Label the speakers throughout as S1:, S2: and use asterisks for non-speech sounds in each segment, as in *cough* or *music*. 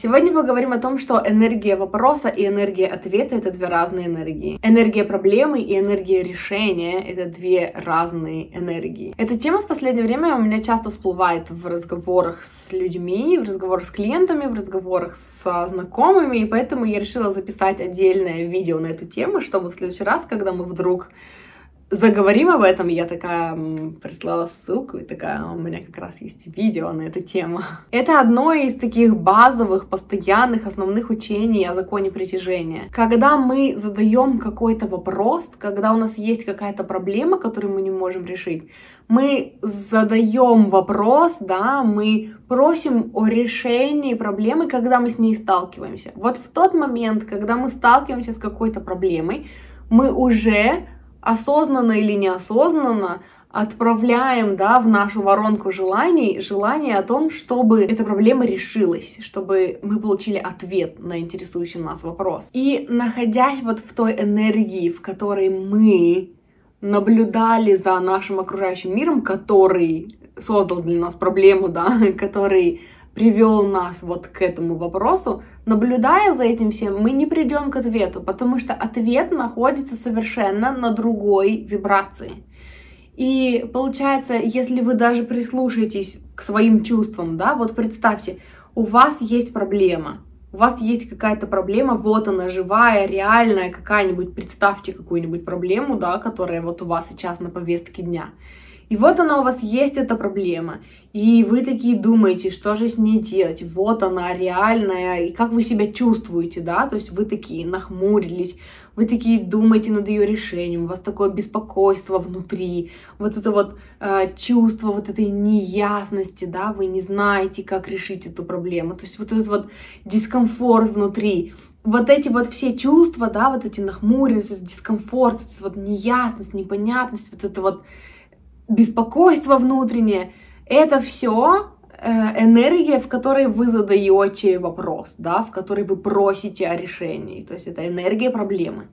S1: Сегодня поговорим о том, что энергия вопроса и энергия ответа — это две разные энергии. Энергия проблемы и энергия решения — это две разные энергии. Эта тема в последнее время у меня часто всплывает в разговорах с людьми, в разговорах с клиентами, в разговорах со знакомыми, и поэтому я решила записать отдельное видео на эту тему, чтобы в следующий раз, когда мы вдруг заговорим об этом, я такая прислала ссылку и такая, у меня как раз есть видео на эту тему. *laughs* Это одно из таких базовых, постоянных, основных учений о законе притяжения. Когда мы задаем какой-то вопрос, когда у нас есть какая-то проблема, которую мы не можем решить, мы задаем вопрос, да, мы просим о решении проблемы, когда мы с ней сталкиваемся. Вот в тот момент, когда мы сталкиваемся с какой-то проблемой, мы уже осознанно или неосознанно отправляем да, в нашу воронку желаний желание о том, чтобы эта проблема решилась, чтобы мы получили ответ на интересующий нас вопрос. И находясь вот в той энергии, в которой мы наблюдали за нашим окружающим миром, который создал для нас проблему, да, *laughs* который привел нас вот к этому вопросу, наблюдая за этим всем, мы не придем к ответу, потому что ответ находится совершенно на другой вибрации. И получается, если вы даже прислушаетесь к своим чувствам, да, вот представьте, у вас есть проблема, у вас есть какая-то проблема, вот она живая, реальная какая-нибудь, представьте какую-нибудь проблему, да, которая вот у вас сейчас на повестке дня. И вот она у вас есть, эта проблема. И вы такие думаете, что же с ней делать? Вот она реальная. И как вы себя чувствуете, да? То есть вы такие нахмурились, вы такие думаете над ее решением, у вас такое беспокойство внутри, вот это вот э, чувство вот этой неясности, да, вы не знаете, как решить эту проблему. То есть вот этот вот дискомфорт внутри вот эти вот все чувства, да, вот эти нахмуренность, дискомфорт, вот неясность, непонятность, вот это вот беспокойство внутреннее, это все э, энергия, в которой вы задаете вопрос, да, в которой вы просите о решении. То есть это энергия проблемы.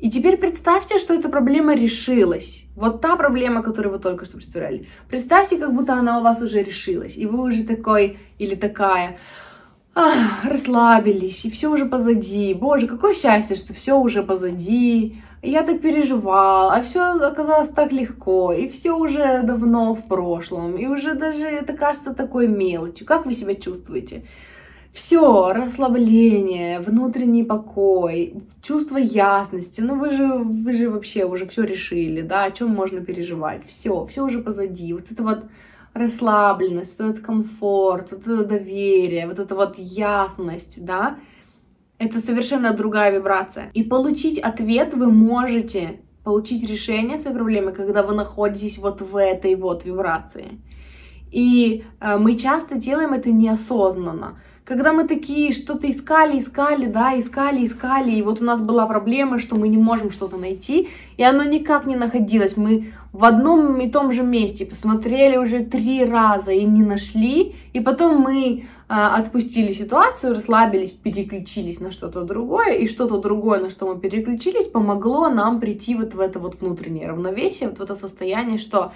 S1: И теперь представьте, что эта проблема решилась. Вот та проблема, которую вы только что представляли. Представьте, как будто она у вас уже решилась. И вы уже такой или такая ах, расслабились, и все уже позади. Боже, какое счастье, что все уже позади я так переживал, а все оказалось так легко, и все уже давно в прошлом, и уже даже это кажется такой мелочью. Как вы себя чувствуете? Все, расслабление, внутренний покой, чувство ясности. Ну вы же, вы же вообще уже все решили, да, о чем можно переживать. Все, все уже позади. Вот это вот расслабленность, вот этот комфорт, вот это доверие, вот эта вот ясность, да, это совершенно другая вибрация. И получить ответ вы можете, получить решение своей проблемы, когда вы находитесь вот в этой вот вибрации. И э, мы часто делаем это неосознанно. Когда мы такие что-то искали, искали, да, искали, искали, и вот у нас была проблема, что мы не можем что-то найти, и оно никак не находилось. Мы в одном и том же месте посмотрели уже три раза и не нашли, и потом мы а, отпустили ситуацию, расслабились, переключились на что-то другое, и что-то другое, на что мы переключились, помогло нам прийти вот в это вот внутреннее равновесие, вот в это состояние, что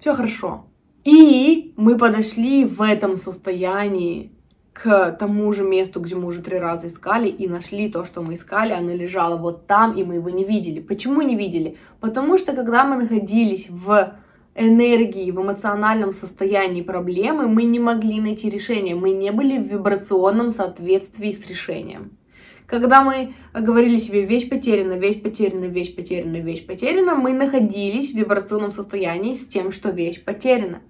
S1: все хорошо. И мы подошли в этом состоянии к тому же месту, где мы уже три раза искали, и нашли то, что мы искали, оно лежало вот там, и мы его не видели. Почему не видели? Потому что когда мы находились в энергии, в эмоциональном состоянии проблемы, мы не могли найти решение, мы не были в вибрационном соответствии с решением. Когда мы говорили себе «вещь потеряна, вещь потеряна, вещь потеряна, вещь потеряна», мы находились в вибрационном состоянии с тем, что вещь потеряна.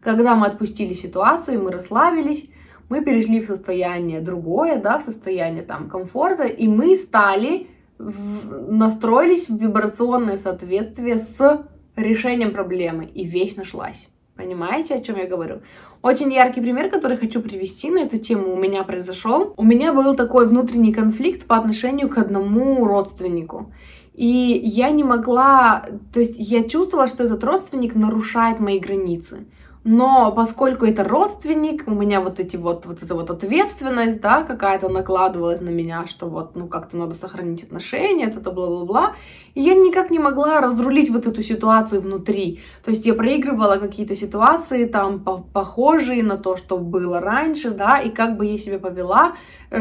S1: Когда мы отпустили ситуацию, мы расслабились, мы перешли в состояние другое, да, в состояние там комфорта, и мы стали, в, настроились в вибрационное соответствие с решением проблемы, и вещь нашлась. Понимаете, о чем я говорю? Очень яркий пример, который хочу привести на эту тему, у меня произошел. У меня был такой внутренний конфликт по отношению к одному родственнику. И я не могла, то есть я чувствовала, что этот родственник нарушает мои границы. Но поскольку это родственник, у меня вот эти вот, вот эта вот ответственность, да, какая-то накладывалась на меня, что вот, ну, как-то надо сохранить отношения, это бла-бла-бла. И я никак не могла разрулить вот эту ситуацию внутри. То есть я проигрывала какие-то ситуации там похожие на то, что было раньше, да, и как бы я себя повела,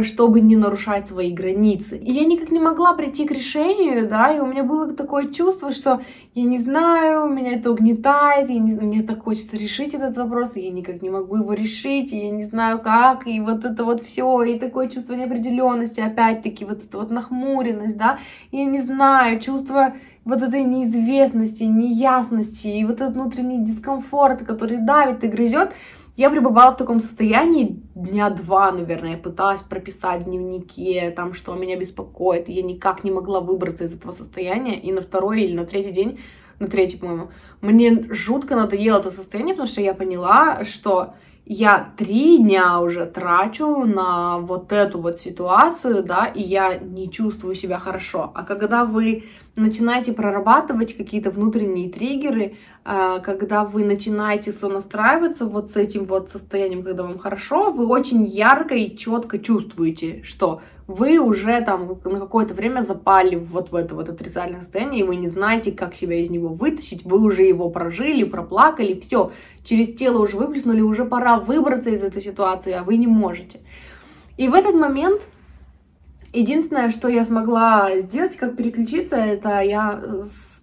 S1: чтобы не нарушать свои границы. И я никак не могла прийти к решению, да, и у меня было такое чувство, что я не знаю, меня это угнетает, я не знаю, мне так хочется решить этот вопрос, и я никак не могу его решить, и я не знаю как, и вот это вот все, и такое чувство неопределенности, опять-таки вот эта вот нахмуренность, да, я не знаю, чувство вот этой неизвестности, неясности, и вот этот внутренний дискомфорт, который давит и грызет, я пребывала в таком состоянии дня два, наверное, я пыталась прописать в дневнике, там, что меня беспокоит, я никак не могла выбраться из этого состояния, и на второй или на третий день, на третий, по-моему, мне жутко надоело это состояние, потому что я поняла, что я три дня уже трачу на вот эту вот ситуацию, да, и я не чувствую себя хорошо. А когда вы начинаете прорабатывать какие-то внутренние триггеры, а, когда вы начинаете сонастраиваться вот с этим вот состоянием, когда вам хорошо, вы очень ярко и четко чувствуете, что вы уже там на какое-то время запали вот в это вот отрицательное состояние, и вы не знаете, как себя из него вытащить, вы уже его прожили, проплакали, все, через тело уже выплеснули, уже пора выбраться из этой ситуации, а вы не можете. И в этот момент единственное, что я смогла сделать, как переключиться, это я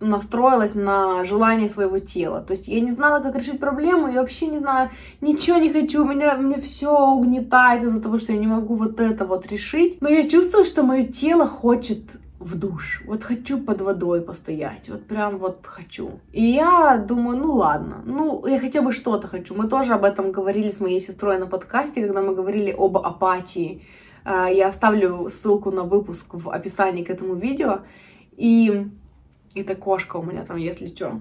S1: настроилась на желание своего тела. То есть я не знала, как решить проблему, я вообще не знаю, ничего не хочу, меня, мне все угнетает из-за того, что я не могу вот это вот решить. Но я чувствую, что мое тело хочет в душ. Вот хочу под водой постоять, вот прям вот хочу. И я думаю, ну ладно, ну я хотя бы что-то хочу. Мы тоже об этом говорили с моей сестрой на подкасте, когда мы говорили об апатии. А, я оставлю ссылку на выпуск в описании к этому видео. И это кошка у меня там, если что.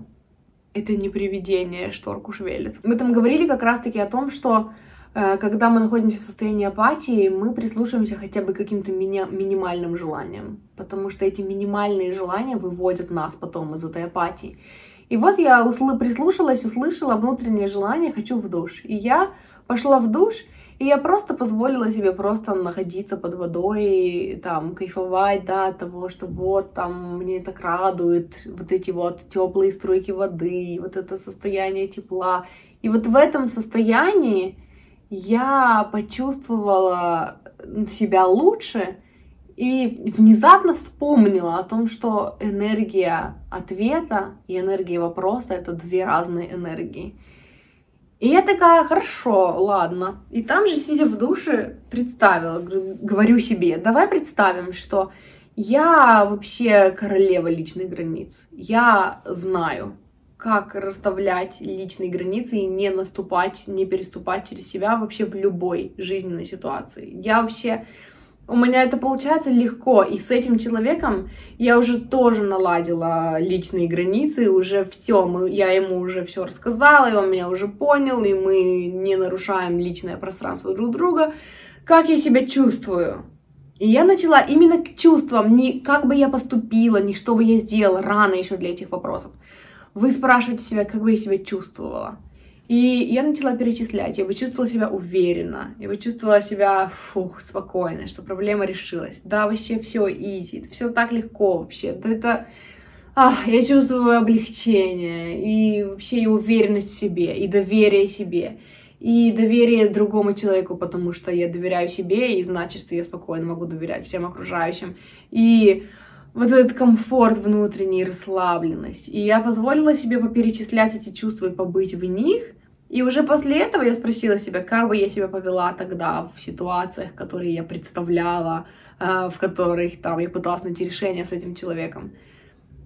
S1: Это не привидение, шторку шевелит. Мы там говорили как раз-таки о том, что э, когда мы находимся в состоянии апатии, мы прислушиваемся хотя бы к каким-то мини- минимальным желаниям, потому что эти минимальные желания выводят нас потом из этой апатии. И вот я усл- прислушалась, услышала внутреннее желание «хочу в душ». И я пошла в душ, и я просто позволила себе просто находиться под водой, там, кайфовать, да, от того, что вот там мне так радует вот эти вот теплые струйки воды, вот это состояние тепла. И вот в этом состоянии я почувствовала себя лучше и внезапно вспомнила о том, что энергия ответа и энергия вопроса — это две разные энергии. И я такая, хорошо, ладно. И там же, сидя в душе, представила, говорю себе, давай представим, что я вообще королева личных границ. Я знаю, как расставлять личные границы и не наступать, не переступать через себя вообще в любой жизненной ситуации. Я вообще у меня это получается легко, и с этим человеком я уже тоже наладила личные границы, уже все, я ему уже все рассказала, и он меня уже понял, и мы не нарушаем личное пространство друг друга. Как я себя чувствую? И я начала именно к чувствам, не как бы я поступила, не что бы я сделала, рано еще для этих вопросов. Вы спрашиваете себя, как бы я себя чувствовала. И я начала перечислять, я бы чувствовала себя уверенно, я бы чувствовала себя, фух, спокойно, что проблема решилась. Да, вообще все изи, все так легко вообще. Да это, ах, я чувствую облегчение, и вообще и уверенность в себе, и доверие себе, и доверие другому человеку, потому что я доверяю себе, и значит, что я спокойно могу доверять всем окружающим. И вот этот комфорт внутренний, расслабленность. И я позволила себе поперечислять эти чувства и побыть в них. И уже после этого я спросила себя, как бы я себя повела тогда в ситуациях, которые я представляла, э, в которых там я пыталась найти решение с этим человеком.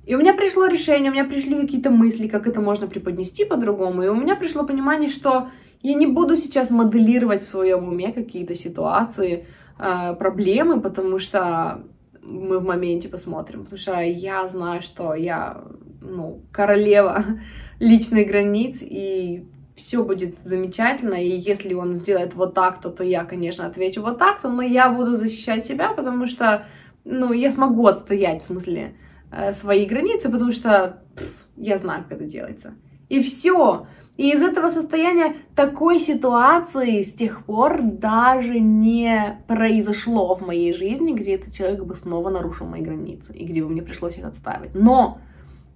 S1: И у меня пришло решение, у меня пришли какие-то мысли, как это можно преподнести по-другому. И у меня пришло понимание, что я не буду сейчас моделировать в своем уме какие-то ситуации, э, проблемы, потому что мы в моменте посмотрим, потому что я знаю, что я, ну, королева *laughs* личных границ, и все будет замечательно, и если он сделает вот так-то, то я, конечно, отвечу вот так-то, но я буду защищать себя, потому что, ну, я смогу отстоять, в смысле, э, свои границы, потому что пф, я знаю, как это делается. И все. И из этого состояния такой ситуации с тех пор даже не произошло в моей жизни, где этот человек бы снова нарушил мои границы и где бы мне пришлось их отставить. Но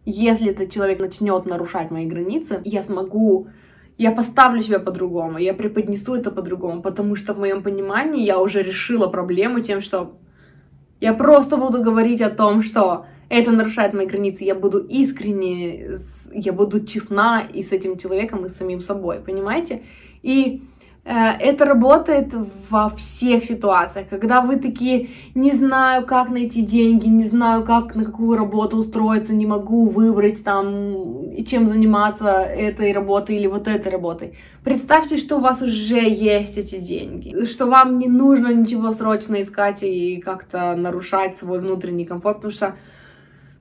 S1: если этот человек начнет нарушать мои границы, я смогу я поставлю себя по-другому, я преподнесу это по-другому, потому что в моем понимании я уже решила проблему тем, что я просто буду говорить о том, что это нарушает мои границы, я буду искренне, я буду честна и с этим человеком, и с самим собой, понимаете? И это работает во всех ситуациях, когда вы такие, не знаю, как найти деньги, не знаю, как на какую работу устроиться, не могу выбрать там, чем заниматься этой работой или вот этой работой. Представьте, что у вас уже есть эти деньги, что вам не нужно ничего срочно искать и как-то нарушать свой внутренний комфорт, потому что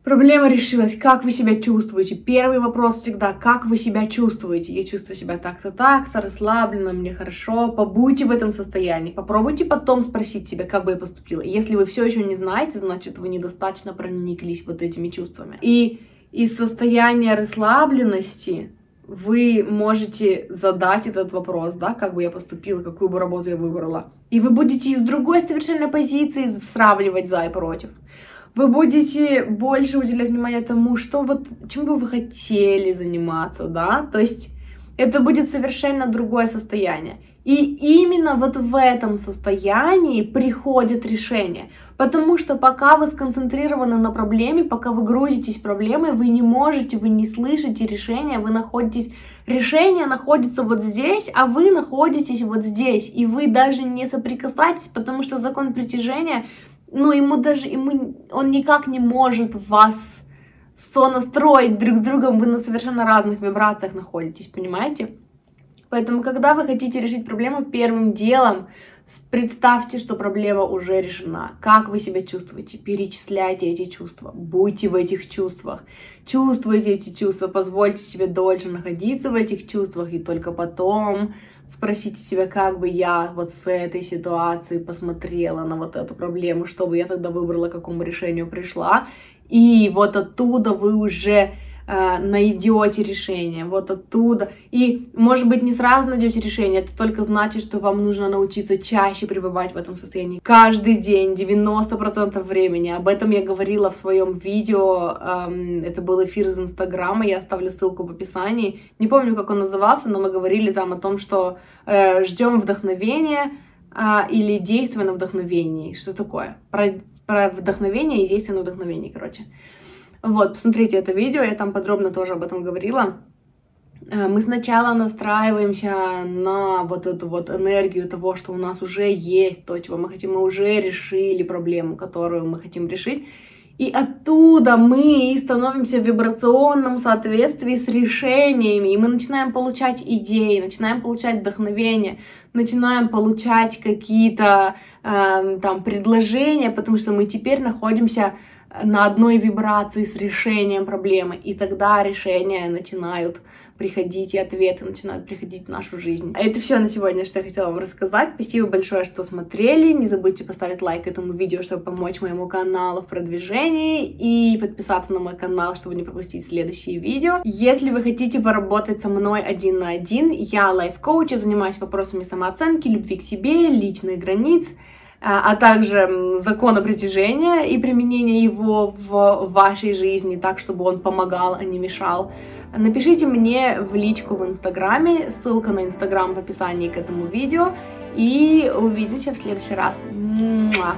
S1: Проблема решилась. Как вы себя чувствуете? Первый вопрос всегда, как вы себя чувствуете? Я чувствую себя так-то, так-то, расслабленно, мне хорошо. Побудьте в этом состоянии. Попробуйте потом спросить себя, как бы я поступила. Если вы все еще не знаете, значит, вы недостаточно прониклись вот этими чувствами. И из состояния расслабленности вы можете задать этот вопрос, да, как бы я поступила, какую бы работу я выбрала. И вы будете из другой совершенно позиции сравнивать за и против вы будете больше уделять внимание тому, что вот чем бы вы хотели заниматься, да, то есть это будет совершенно другое состояние. И именно вот в этом состоянии приходит решение. Потому что пока вы сконцентрированы на проблеме, пока вы грузитесь проблемой, вы не можете, вы не слышите решения, вы находитесь... Решение находится вот здесь, а вы находитесь вот здесь. И вы даже не соприкасаетесь, потому что закон притяжения ну, ему даже, ему, он никак не может вас сонастроить друг с другом, вы на совершенно разных вибрациях находитесь, понимаете? Поэтому, когда вы хотите решить проблему, первым делом представьте, что проблема уже решена. Как вы себя чувствуете? Перечисляйте эти чувства. Будьте в этих чувствах. Чувствуйте эти чувства. Позвольте себе дольше находиться в этих чувствах. И только потом спросите себя, как бы я вот с этой ситуации посмотрела на вот эту проблему, что бы я тогда выбрала, к какому решению пришла. И вот оттуда вы уже э, найдете решение, вот оттуда. И, может быть, не сразу найдете решение, это только значит, что вам нужно научиться чаще пребывать в этом состоянии. Каждый день, 90% времени. Об этом я говорила в своем видео, эм, это был эфир из Инстаграма, я оставлю ссылку в описании. Не помню, как он назывался, но мы говорили там о том, что э, ждем вдохновения, э, или действия на вдохновении. Что такое? Про, про вдохновение и действие на вдохновении, короче. Вот, посмотрите это видео, я там подробно тоже об этом говорила. Э, мы сначала настраиваемся на вот эту вот энергию того, что у нас уже есть то, чего мы хотим, мы уже решили проблему, которую мы хотим решить. И оттуда мы становимся в вибрационном соответствии с решениями, и мы начинаем получать идеи, начинаем получать вдохновение, начинаем получать какие-то э, там предложения, потому что мы теперь находимся на одной вибрации с решением проблемы, и тогда решения начинают приходить, и ответы начинают приходить в нашу жизнь. А это все на сегодня, что я хотела вам рассказать. Спасибо большое, что смотрели. Не забудьте поставить лайк этому видео, чтобы помочь моему каналу в продвижении, и подписаться на мой канал, чтобы не пропустить следующие видео. Если вы хотите поработать со мной один на один, я лайф-коуч, я занимаюсь вопросами самооценки, любви к себе, личных границ, а, а также закона притяжения и применения его в вашей жизни так, чтобы он помогал, а не мешал. Напишите мне в личку в Инстаграме, ссылка на Инстаграм в описании к этому видео, и увидимся в следующий раз. Муа.